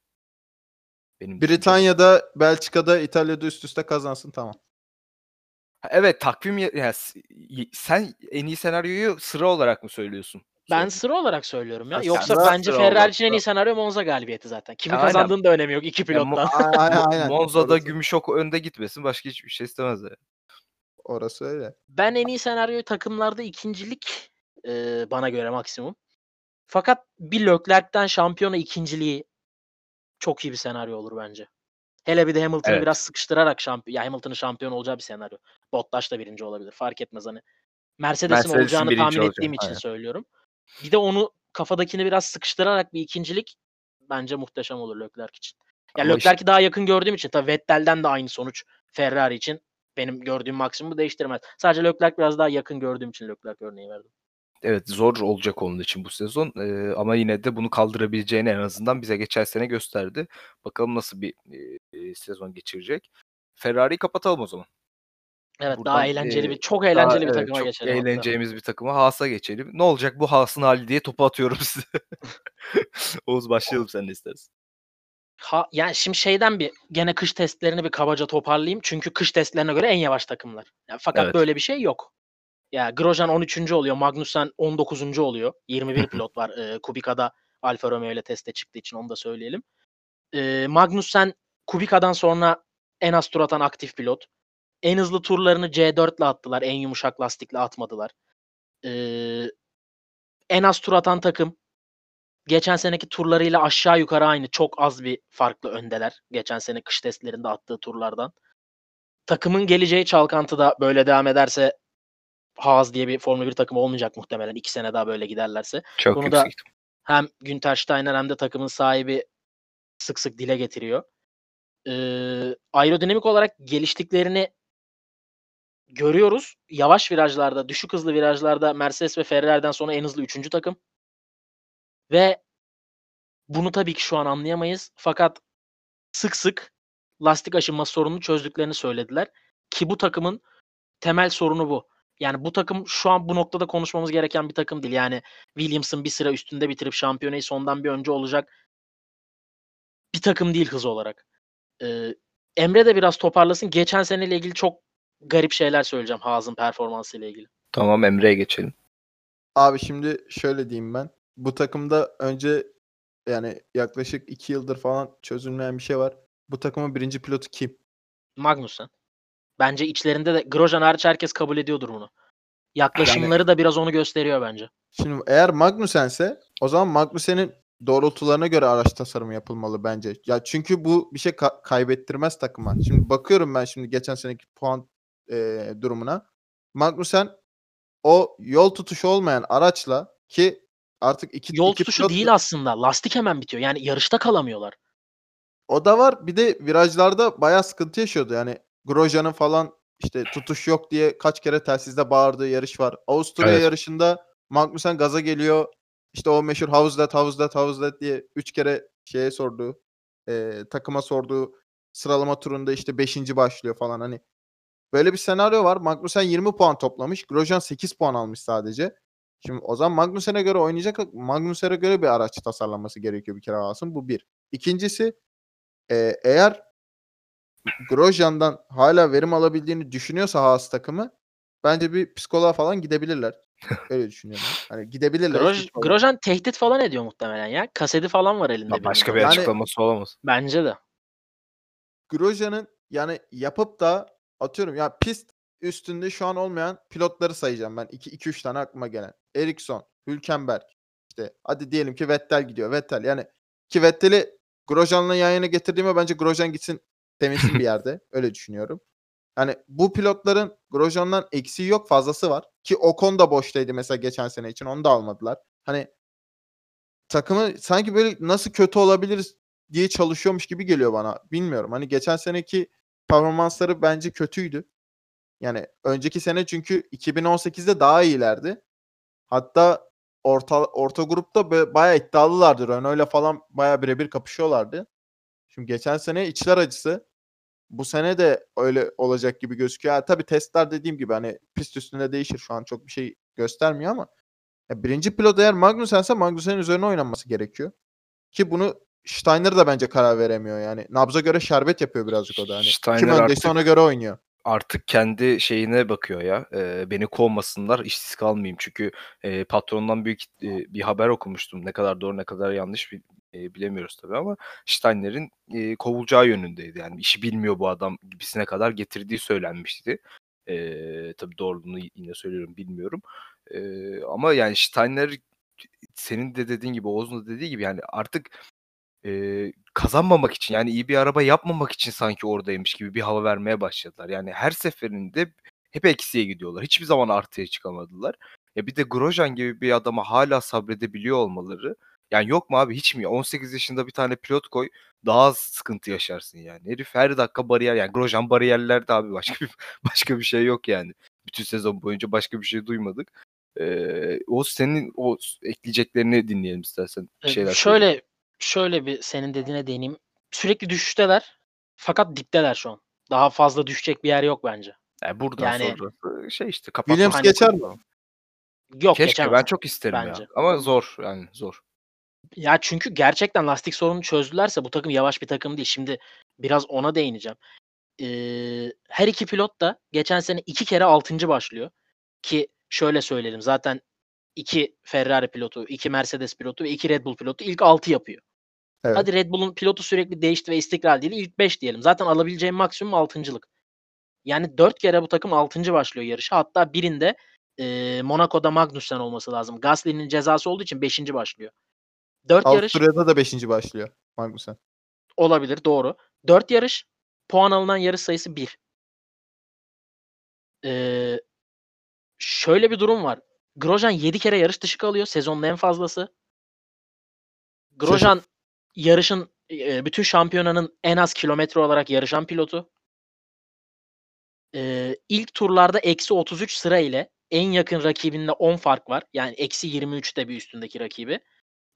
Benim düşüncem. Britanya'da, Belçika'da, İtalya'da üst üste kazansın tamam. Evet takvim ya, ya s- y- sen en iyi senaryoyu sıra olarak mı söylüyorsun? Ben Sorun. sıra olarak söylüyorum ya. Ha, Yoksa bence sıra Ferrari olarak için en da- iyi senaryo Monza galibiyeti zaten. Kimin Aynen. kazandığının da önemi yok iki Ya, pilottan. Aynen aynen. Monza'da Orası- Gümüşok önde gitmesin. Başka hiçbir şey istemez yani. Orası öyle. Ben en iyi senaryoyu takımlarda ikincilik e, bana göre maksimum. Fakat bir Leclerc'ten şampiyona ikinciliği çok iyi bir senaryo olur bence. Hele bir de Hamilton'ı Evet. biraz sıkıştırarak şampiyon, ya Hamilton'ın şampiyon olacağı bir senaryo. Bottas da birinci olabilir. Fark etmez hani. Mercedes'in Mercedes'in olacağını birinci tahmin olacak, ettiğim için aynen. söylüyorum. Bir de onu kafadakini biraz sıkıştırarak bir ikincilik bence muhteşem olur Leclerc için. Ya Ama işte- Leclerc'i daha yakın gördüğüm için tabii Vettel'den de aynı sonuç Ferrari için benim gördüğüm maksimumu değiştirmez. Sadece Leclerc biraz daha yakın gördüğüm için Leclerc örneği verdim. Evet zor olacak onun için bu sezon Eee, ama yine de bunu kaldırabileceğini en azından bize geçen sene gösterdi. Bakalım nasıl bir eee, sezon geçirecek. Ferrari'yi kapatalım o zaman. Evet Buradan, daha eğlenceli eee, bir çok Daha, eğlenceli bir evet, takıma çok geçelim. hatta. eğleneceğimiz bir takıma Haas'a geçelim. Ne olacak bu Haas'ın hali diye topu atıyorum size. Oğuz başlayalım sen de istersen. Ha, yani şimdi şeyden bir gene kış testlerini bir kabaca toparlayayım. Çünkü kış testlerine göre en yavaş takımlar. Ya fakat Evet. böyle bir şey yok. Ya Grosjean 13. oluyor, Magnussen 19. oluyor. 21 pilot var. Ee, Kubica'da Alfa Romeo ile teste çıktığı için onu da söyleyelim. Ee, Magnussen Kubica'dan sonra en az tur atan aktif pilot. En hızlı turlarını C4 ile attılar. En yumuşak lastikle atmadılar. Ee, en az tur atan takım. Geçen seneki turlarıyla aşağı yukarı aynı. Çok az bir farklı öndeler. Geçen sene kış testlerinde attığı turlardan. Takımın geleceği çalkantıda böyle devam ederse Haas diye bir Formula 1 takımı olmayacak muhtemelen. iki sene daha böyle giderlerse. Çok Bunu yüksek. da- Hem Günter Steiner hem de takımın sahibi sık sık dile getiriyor. Ee, aerodinamik olarak geliştiklerini görüyoruz. Yavaş virajlarda, düşük hızlı virajlarda Mercedes ve Ferrari'den sonra en hızlı üçüncü takım. Ve bunu tabii ki şu an anlayamayız. Fakat sık sık lastik aşınması sorununu çözdüklerini söylediler. Ki bu takımın temel sorunu bu. Yani bu takım şu an bu noktada konuşmamız gereken bir takım değil. Yani Williams'ın bir sıra üstünde bitirip şampiyonayı sondan bir önce olacak bir takım değil hız olarak. Ee, Emre de biraz toparlasın. Geçen seneyle ilgili çok garip şeyler söyleyeceğim Haas'ın performansı ile ilgili. Tamam Emre'ye geçelim. Abi şimdi şöyle diyeyim ben. Bu takımda önce yani yaklaşık 2 yıldır falan çözülmeyen bir şey var. Bu takımın birinci pilotu kim? Magnussen. Bence içlerinde de Grosjean hariç herkes kabul ediyordur bunu. Yaklaşımları da biraz onu gösteriyor bence. Şimdi eğer Magnussen'se o zaman Magnussen'in doğrultularına göre araç tasarımı yapılmalı bence. Ya çünkü bu bir şey ka- kaybettirmez takıma. Şimdi bakıyorum ben şimdi geçen seneki puan e, durumuna. Magnussen o yol tutuşu olmayan araçla ki artık iki Yol iki tutuşu pilot- değil aslında. Lastik hemen bitiyor. Yani yarışta kalamıyorlar. O da var. Bir de virajlarda bayağı sıkıntı yaşıyordu. Yani Grosjean'ın falan işte tutuş yok diye kaç kere telsizde bağırdığı yarış var. Avusturya Evet. yarışında Magnussen gaza geliyor. İşte o meşhur how's that, how's that, how's that diye 3 kere şeye sorduğu, e, takıma sorduğu sıralama turunda işte 5. başlıyor falan hani. Böyle bir senaryo var. Magnussen 20 puan toplamış. Grosjean 8 puan almış sadece. Şimdi o zaman Magnussen'e göre oynayacak. Magnussen'e göre bir araç tasarlanması gerekiyor bir kere alsın. Bu bir. İkincisi e, eğer Grosjean'dan hala verim alabildiğini düşünüyorsa Haas takımı bence bir psikoloğa falan gidebilirler. Öyle düşünüyorum. Hani gidebilirler. Groj, problem. Grosjean tehdit falan ediyor muhtemelen ya. Kaseti falan var elinde. Ya başka bir. Yani- açıklaması olamaz. Bence de. Grosjean'ın yani yapıp da atıyorum ya pist üstünde şu an olmayan pilotları sayacağım ben. 2-3 tane aklıma gelen. Ericsson, Hülkenberg. İşte hadi diyelim ki Vettel gidiyor. Vettel yani ki Vettel'i Grosjean'la yan yana getirdiğime bence Grosjean gitsin temizsin bir yerde. Öyle düşünüyorum. Yani bu pilotların Grosjean'dan eksiği yok fazlası var. Ki Ocon da boştaydı mesela geçen sene için. Onu da almadılar. Hani takımı sanki böyle nasıl kötü olabiliriz diye çalışıyormuş gibi geliyor bana. Bilmiyorum. Hani geçen seneki performansları bence kötüydü. Yani önceki sene çünkü 2018'de daha iyilerdi. Hatta orta orta grupta bayağı iddialılardı. Renault'la falan bayağı birebir kapışıyorlardı. Şimdi geçen sene içler acısı. Bu sene de öyle olacak gibi gözüküyor. Ha, tabii testler dediğim gibi hani pist üstünde değişir. Şu an çok bir şey göstermiyor ama ya birinci pilot eğer Magnussen'se Magnussen'in üzerine oynanması gerekiyor. Ki bunu Steiner da bence karar veremiyor yani. Nabza göre şerbet yapıyor birazcık o da. Hani kim Steiner öndeyse artık- ona göre oynuyor. artık kendi şeyine bakıyor ya. Eee, beni kovmasınlar, işsiz kalmayayım. Çünkü, eee, patronundan büyük, eee, bir haber okumuştum. Ne kadar doğru ne kadar yanlış bi eee, bilemiyoruz tabii ama Steiner'in, eee, kovulacağı yönündeydi. Yani işi bilmiyor bu adam gibisine kadar getirdiği söylenmişti. Eee, tabii doğruluğunu yine söylüyorum bilmiyorum. Eee, ama yani Steiner senin de dediğin gibi, Oğuz'un da dediği gibi yani artık, eee, kazanmamak için yani iyi bir araba yapmamak için sanki oradaymış gibi bir hava vermeye başladılar. Yani her seferinde hep eksiye gidiyorlar. Hiçbir zaman artıya çıkamadılar. E, bir de Grosjean gibi bir adama hâlâ sabredebiliyor olmaları yani yok mu abi hiç mi? 18 yaşında bir tane pilot koy, daha az sıkıntı yaşarsın yani. Herif her dakika bariyer yani Grosjean bariyerlerde abi başka bir başka bir şey yok yani. Bütün sezon boyunca başka bir şey duymadık. Eee, Oğuz senin o s ekleyeceklerini dinleyelim istersen. Bir Eee, şeyler söyle. şöyle şöyle bir senin dediğine değineyim. Sürekli düşüşteler fakat dipteler şu an. Daha fazla düşecek bir yer yok bence. E, buradan Yani sonrası şey işte Williams kapatmak geçer mi? Yok Keşke geçemez ben çok isterim bence. ya ama zor yani zor. Ya çünkü gerçekten lastik sorununu çözdülerse bu takım yavaş bir takım değil. Şimdi biraz ona değineceğim. Eee, her 2 pilot da geçen sene 2 kere 6'ncı başlıyor. Ki şöyle söyleyelim zaten 2 Ferrari pilotu, 2 Mercedes pilotu ve 2 Red Bull pilotu ilk 6 yapıyor. Evet. Hadi Red Bull'un pilotu sürekli değişti ve istikrarlı değil. ilk 5 diyelim. Zaten alabileceğin maksimum 6'ncılık. Yani 4 kere bu takım 6'ncı başlıyor yarışa. Hatta birinde, eee, Monaco'da Magnussen olması lazım. Gasly'nin cezası olduğu için 5'inci başlıyor. 4 yarış Avusturya'da da 5. başlıyor Magnussen. Olabilir, doğru. 4 yarış, puan alınan yarış sayısı 1. Eee, şöyle bir durum var. Grosjean 7 kere yarış dışı kalıyor. Sezonun en fazlası. Grosjean yarışın, bütün şampiyonanın en az kilometre olarak yarışan pilotu. Eee, ilk turlarda -33 sıra ile en yakın rakibinle 10 fark var. Yani -23 de bir üstündeki rakibi.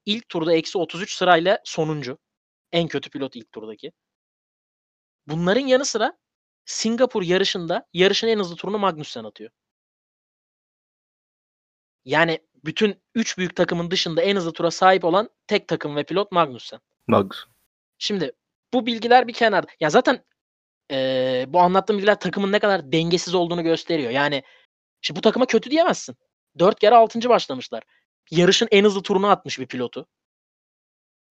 İlk turda -33 sırayla sonuncu. En kötü pilot ilk turdaki. Bunların yanı sıra Singapur yarışında yarışın en hızlı turunu Magnussen atıyor. Yani bütün 3 büyük takımın dışında en hızlı tura sahip olan tek takım ve pilot Magnussen. Magnus. Şimdi bu bilgiler bir kenarda. Ya zaten, eee, bu anlattığım bilgiler takımın ne kadar dengesiz olduğunu gösteriyor. Yani şimdi bu takıma kötü diyemezsin. 4 kere 6'ncı başlamışlar. Yarışın en hızlı turunu atmış bir pilotu.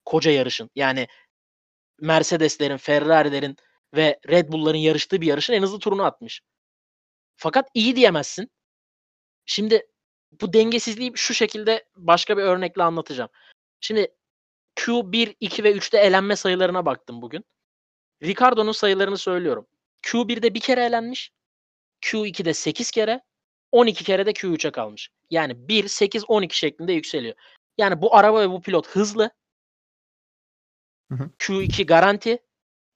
Koca yarışın. Yani Mercedes'lerin, Ferrari'lerin ve Red Bull'ların yarıştığı bir yarışın en hızlı turunu atmış. Fakat iyi diyemezsin. Şimdi bu dengesizliği şu şekilde başka bir örnekle anlatacağım. Şimdi Q1, 2 ve 3'te elenme sayılarına baktım bugün. Ricardo'nun sayılarını söylüyorum. Q1'de 1 kere elenmiş. Q2'de 8 kere. 12 kere de Q3'e kalmış. Yani 1, 8, 12 şeklinde yükseliyor. Yani bu araba ve bu pilot hızlı. Hı hı. Q2 garanti.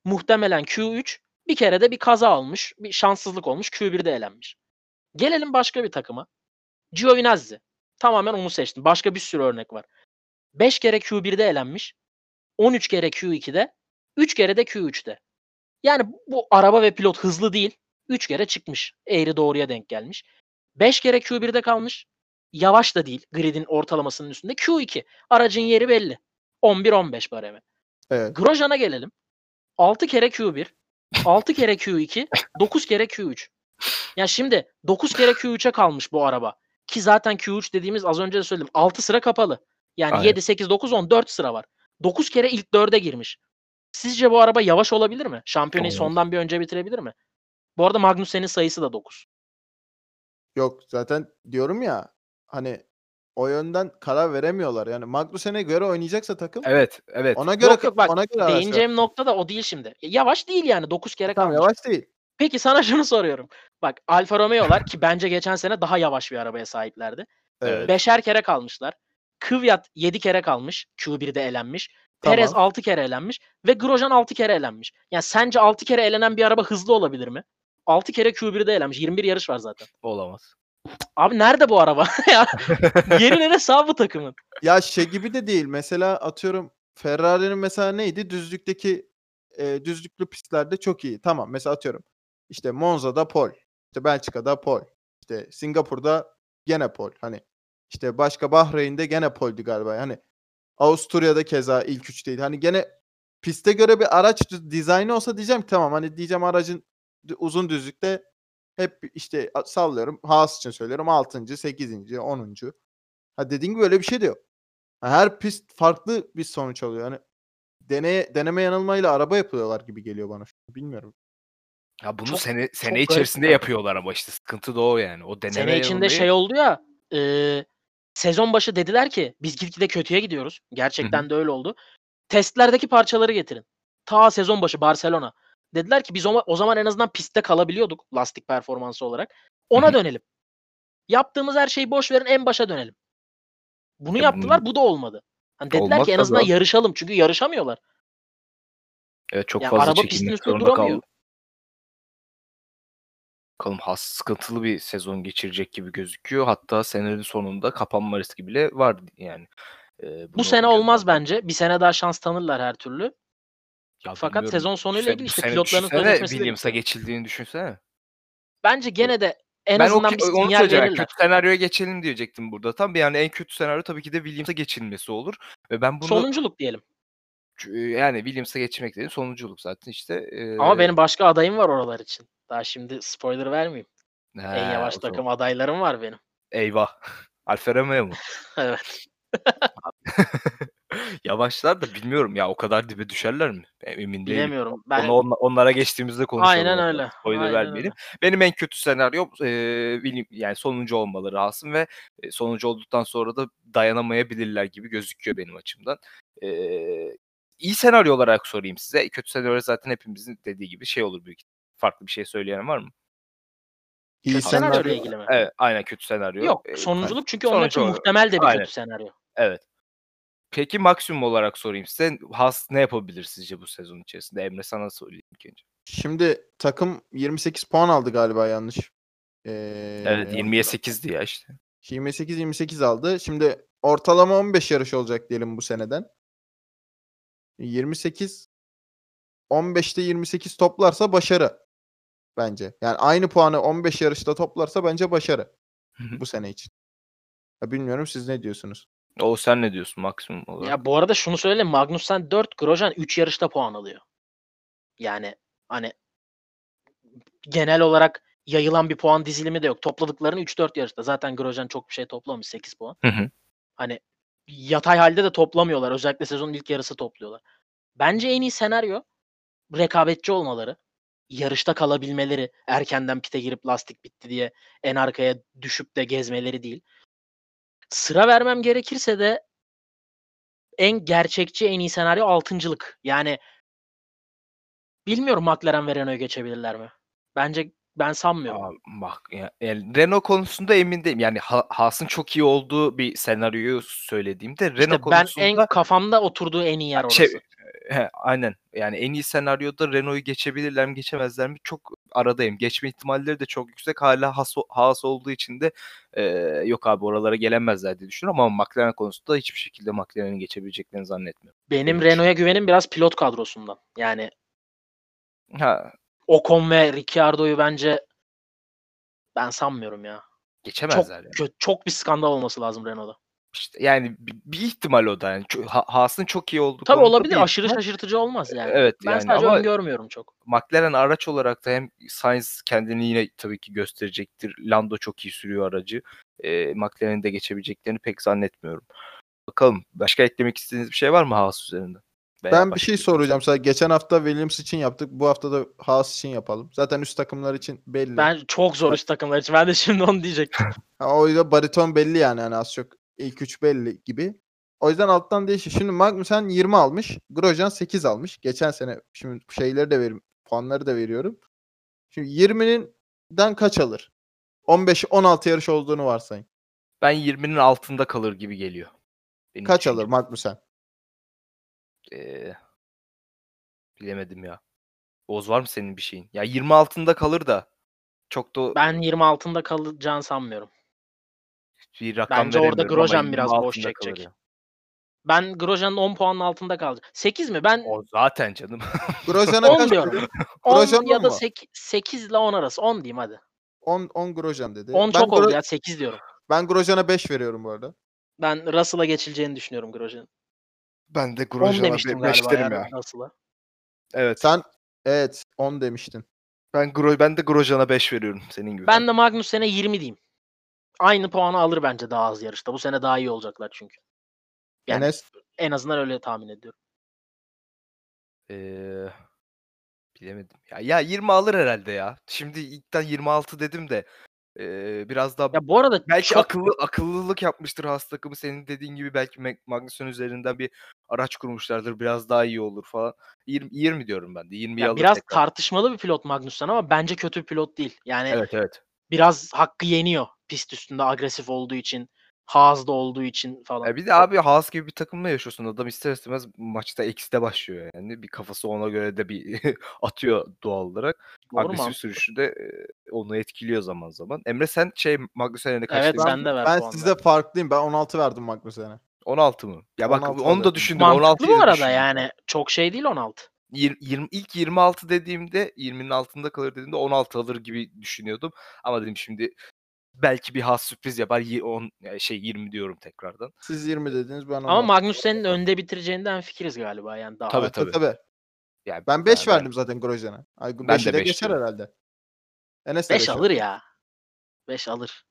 Muhtemelen Q3 bir kere de bir kaza olmuş, bir şanssızlık olmuş, Q1'de elenmiş. Gelelim başka bir takıma. Giovinazzi. Tamamen onu seçtim. Başka bir sürü örnek var. 5 kere Q1'de elenmiş. 13 kere Q2'de, 3 kere de Q3'te. Yani bu araba ve pilot hızlı değil. 3 kere çıkmış. Eğri doğruya denk gelmiş. 5 kere Q1'de kalmış. Yavaş da değil. Grid'in ortalamasının üstünde. Q2. Aracın yeri belli. 11-15 baremi. Evet. Grosjean'a gelelim. 6 kere Q1, 6 kere Q2, 9 kere Q3. Ya şimdi 9 kere Q3'e kalmış bu araba. Ki zaten Q3 dediğimiz az önce de söyledim 6 sıra kapalı. Yani Aynen. 7, 8, 9, 10 4 sıra var. 9 kere ilk 4'e girmiş. Sizce bu araba yavaş olabilir mi? Şampiyonayı Olmaz. sondan bir önce bitirebilir mi? Bu arada Magnussen'in sayısı da 9. Yok zaten diyorum ya hani o yönden karar veremiyorlar. Yani Magnussen'e göre oynayacaksa takım Evet, evet. ona göre Yok yok bak ona göre değineceğim nokta da o değil şimdi. Yavaş değil yani 9 kere Tamam kalmış. yavaş değil. Peki sana şunu soruyorum. Bak Alfa Romeo'lar ki bence geçen sene daha yavaş bir arabaya sahiplerdi. Evet. Beşer kere kalmışlar. Kvyat 7 kere kalmış. Q1'de elenmiş. Perez Tamam. 6 kere elenmiş. Ve Grosjean 6 kere elenmiş. Yani sence 6 kere elenen bir araba hızlı olabilir mi? 6 kere Q1'de elenmiş. 21 yarış var zaten. Olamaz. Abi nerede bu araba? ya yeri neresi sağ bu takımın? Ya şey gibi de değil. Mesela atıyorum Ferrari'nin mesela neydi? Düzlükteki e, düzlüklü pistlerde çok iyi. Tamam mesela atıyorum. İşte Monza'da pol. İşte Belçika'da pol. İşte Singapur'da gene pol. Hani işte başka Bahreyn'de gene poldü galiba. Hani Avusturya'da keza ilk üç değil. Hani gene piste göre bir araç dizaynı olsa diyeceğim tamam hani diyeceğim aracın uzun düzlükte hep işte sallıyorum. Haas için söylüyorum 6. 8. 10. Ha dediğin gibi öyle bir şey de yok. Her pist farklı bir sonuç alıyor. Yani deneye, deneme yanılmayla araba yapıyorlar gibi geliyor bana. Bilmiyorum. Ya bunu Çok- sene sene garip içerisinde ya. yapıyorlar ama işte sıkıntı da o yani. O deneme Sene içinde yanılmayı- şey oldu ya e, sezon başı dediler ki biz gitgide kötüye gidiyoruz. Gerçekten de öyle oldu. Testlerdeki parçaları getirin. Ta sezon başı Barcelona. Dediler ki biz o, o zaman en azından pistte kalabiliyorduk lastik performansı olarak. Ona Hı hı. dönelim. Yaptığımız her şeyi boş verin en başa dönelim. Bunu Ya yaptılar bunu- bu da olmadı. Hani dediler Olmaz ki en azından abi. yarışalım çünkü yarışamıyorlar. Evet çok Ya fazla araba pistin üstünde duramıyor. kaldı. Bakalım has sıkıntılı bir sezon geçirecek gibi gözüküyor. Hatta senenin sonunda kapanma riski bile var yani. Ee, Bu sene olmaz ardı- bence. Bir sene daha şans tanırlar her türlü. Ya Fakat sezon sonuyla ilgili işte pilotların sözleşmesi Williams'a geçildiğini düşünsene. Bence gene de en ben o, azından ki- bir onu söyleyeceğim. Kötü senaryoya geçelim diyecektim burada. Tam yani en kötü senaryo tabii ki de Williams'a geçilmesi olur. Ve ben bunu Sonunculuk diyelim. yani Williams'a geçmek dedim sonunculuk zaten işte. Ama Ee, benim başka adayım var oralar için. Daha şimdi spoiler vermeyeyim. he, en yavaş o zaman- takım adaylarım var benim. Eyvah. Alfa Romeo mu? Evet. Yavaşlar da bilmiyorum ya o kadar dibe düşerler mi? Ben emin değilim. Bilemiyorum. Ben Onu onla- onlara geçtiğimizde konuşalım. Aynen öyle. Spoiler Aynen vermeyelim. Benim en kötü eee, William yani sonuncu olmaları Haas'ın ve e, sonuncu olduktan sonra da dayanamayabilirler gibi gözüküyor benim açımdan. Eee iyi senaryo olarak sorayım size. Kötü senaryo zaten hepimizin dediği gibi şey olur büyük. Farklı bir şey söyleyen var mı? İyi kötü senaryo ile senaryo. ilgili mi? Evet, aynen kötü senaryo. Yok. Sonunculuk çünkü onlar için sonuncu olarak. muhtemel de bir Aynen. kötü senaryo. Evet. Peki maksimum olarak sorayım size. Haas ne yapabilir sizce bu sezon içerisinde? Emre sana ilk önce. Şimdi takım 28 puan aldı galiba yanlış. Ee, Evet 20'ye 8'di ya işte. 28 28 aldı. Şimdi ortalama 15 yarış olacak diyelim bu seneden. 28 15'te 28 toplarsa başarı bence. Yani aynı puanı 15 yarışta toplarsa bence başarı bu sene için. Ya bilmiyorum siz ne diyorsunuz? O sen ne diyorsun maksimum olarak? Ya bu arada şunu söyleyeyim. Magnussen 4, Grosjean 3 yarışta puan alıyor. Yani hani genel olarak yayılan bir puan dizilimi de yok. Topladıklarını 3-4 yarışta. Zaten Grosjean çok bir şey toplamış 8 puan. Hı hı. Hani yatay halde de toplamıyorlar. Özellikle sezonun ilk yarısı topluyorlar. Bence en iyi senaryo rekabetçi olmaları. Yarışta kalabilmeleri. Erkenden pite girip lastik bitti diye en arkaya düşüp de gezmeleri değil. Sıra vermem gerekirse de en gerçekçi en iyi senaryo altıncılık. Yani bilmiyorum McLaren ve Renault'u geçebilirler mi? Bence ben sanmıyorum. Aa, bak ya, yani Renault konusunda emin değilim. Yani Ha- Haas'ın çok iyi olduğu bir senaryoyu söylediğimde İşte Renault ben konusunda en kafamda oturduğu en iyi yer orası. şey, he, aynen yani en iyi senaryoda Renault'u geçebilirler mi geçemezler mi çok aradayım. Geçme ihtimalleri de çok yüksek. Hala Haas olduğu için de e, yok abi oralara gelemezler diye düşünüyorum ama McLaren konusunda hiçbir şekilde McLaren'i geçebileceklerini zannetmiyorum. Benim Renault'a güvenim biraz pilot kadrosundan. Yani Ha, Ocon ve Ricciardo'yu bence ben sanmıyorum ya. Çok geçemezler yani. kö- çok bir skandal olması lazım Renault'da. İşte yani bir, ihtimal o da yani. Haas'ın çok iyi olduğu Tabii olabilir. bir Aşırı ihtimal. şaşırtıcı olmaz yani. Evet, ben yani sadece ama- öngörmüyorum çok. McLaren araç olarak da hem Sainz kendini yine tabii ki gösterecektir. Lando çok iyi sürüyor aracı. Ee, McLaren'i de geçebileceklerini pek zannetmiyorum. Bakalım başka eklemek istediğiniz bir şey var mı Haas üzerinde? Veya ben bir şey soracağım sana. Geçen hafta Williams için yaptık. Bu hafta da Haas için yapalım. Zaten üst takımlar için belli. Ben çok zor üst takımlar için. Ben de şimdi onu diyecektim. O yüzden bariton belli yani hani az çok ilk üç belli gibi. O yüzden alttan değişir. Şimdi Magnussen 20 almış. Grosjean 8 almış. Geçen sene şimdi şeyleri de verim, puanları da veriyorum. Şimdi 20'den kaç alır? 15-16 yarış olduğunu varsayın. Ben 20'nin altında kalır gibi geliyor. Benim Kaç düşüncem. alır Magnussen? Ee, bilemedim ya. Oz var mı senin bir şeyin? Ya 20 altında kalır da çok da Ben 20 altında kalacağını sanmıyorum. Bir rakam Bence orada Grosjean 20 biraz boş çekecek. ya. Ben Grosjean'ın 10 puanın altında kalacak. 8 mi? Ben O zaten canım. Grosjean'a 10 kaç diyorum. dedin? 10 Grosjean ya on da mu? 8, 8 ile 10 arası. 10 diyeyim hadi. 10, 10 Grosjean dedi. 10 ben çok oldu Gro- ya 8 diyorum. Ben Grosjean'a 5 veriyorum bu arada. Ben Russell'a geçileceğini düşünüyorum Grosjean'ın. ben de 10 demiştim galiba ya Russell'a. Evet. Sen evet 10 demiştin. Ben Gro ben de Grosjean'a 5 veriyorum senin gibi. Ben de Magnussen'e 20 diyeyim. Aynı puanı alır bence daha az yarışta. Bu sene daha iyi olacaklar çünkü. Yani Enes en azından öyle tahmin ediyorum. Eee, bilemedim. Ya, ya 20 alır herhalde ya. Şimdi ilkten 26 dedim de biraz daha Ya bu arada belki çok akıllı akıllılık yapmıştır Haas takımı. Senin dediğin gibi belki Mag- Magnussen üzerinden bir araç kurmuşlardır. Biraz daha iyi olur falan. 20, 20 diyorum ben de. 20'yi ya alır biraz tekrar. tartışmalı bir pilot Magnussen ama bence kötü bir pilot değil. Yani Evet evet. Biraz hakkı yeniyor pist üstünde agresif olduğu için, Haas'da olduğu için falan. Ya bir de abi Haas gibi bir takımla yaşıyorsun. Adam ister istemez maçta ekside başlıyor yani. Bir kafası ona göre de bir atıyor doğal olarak. Doğru? Agresif sürüşü de onu etkiliyor zaman zaman. Emre sen şey Magnussen'e kaç Evet, sen de ver ben puanları. sizde farklıyım. Ben 16 verdim Magnussen'e. 16 mı? Ya bak 16 onu da düşündüm. 16 Mantıklı bu arada yani. Çok şey değil 16. 20, ilk 26 dediğimde 20'nin altında kalır dediğimde 16 alır gibi düşünüyordum. Ama dedim şimdi belki bir has sürpriz yapar. y- on, yani şey 20 diyorum tekrardan. Siz 20 dediniz ben 16. Ama Magnussen'in önde bitireceğinden fikiriz galiba yani daha. Tabii, tabii. tabii. Yani Ben 5 ben- verdim zaten Grosjean'a. Ay, Ben 5'i de beş geçer diyorum. herhalde. Enes de 5 beş alır ya. 5 alır.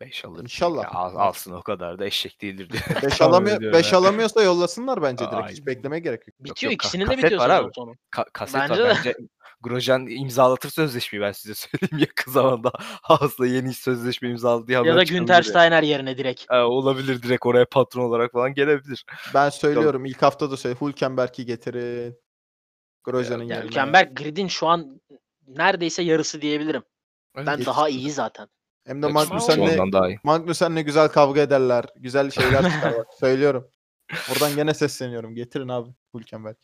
5 alır. İnşallah. Ya al- alsın o kadar da eşek değildir diye. 5 tahmin alamıyor, ediyorum 5 ya. alamıyorsa yollasınlar bence direkt. Aynen. Hiç beklemeye gerek yok. Bitiyor yok, ikisinin de bitiyor sonu. Ka- kaset Bence var. de. Bence Grosjean imzalatır sözleşmeyi ben size söyleyeyim yakın zamanda. Haas'la yeni sözleşme imzaladı diye Ya haber da Günter. Steiner yerine direkt. Ha, olabilir direkt oraya patron olarak falan gelebilir. Ben söylüyorum ilk hafta da söyle. Hülkenberg'i getirin. Grosjean'ın Ya yerine. Hülkenberg gridin şu an neredeyse yarısı diyebilirim. Ben Evet. daha iyi zaten. Hem de ondan daha iyi. Magnussen'le güzel kavga ederler. Güzel şeyler çıkar bak. Söylüyorum. Buradan gene sesleniyorum. Getirin abi Hülkenberg.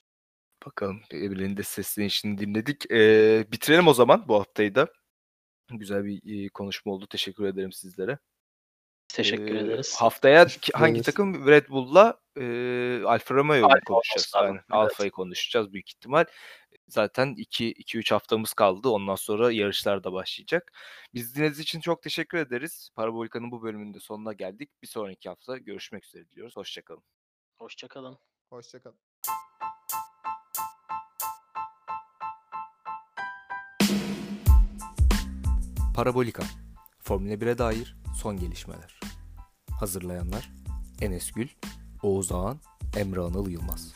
Bakalım birbirinin de seslenişini dinledik. Ee, bitirelim o zaman bu haftayı da. Güzel bir e, konuşma oldu. Teşekkür ederim sizlere. Teşekkür Ee, ederiz. Haftaya ki- hangi ederiz. takım? Red Bull'la e, Alfa Romeo'yu Alfa konuşacağız. Aynen. evet. Alfa'yı konuşacağız büyük ihtimal. Zaten 2-3 haftamız kaldı. Ondan sonra yarışlar da başlayacak. Biz dinlediğiniz için çok teşekkür ederiz. Parabolika'nın bu bölümünde sonuna geldik. Bir sonraki hafta görüşmek üzere diliyoruz. Hoşçakalın. Hoşçakalın. Hoşçakalın. Parabolika. Formula 1'e dair son gelişmeler. Hazırlayanlar Enes Gül, Oğuz Ağan, Emre Anıl Yılmaz.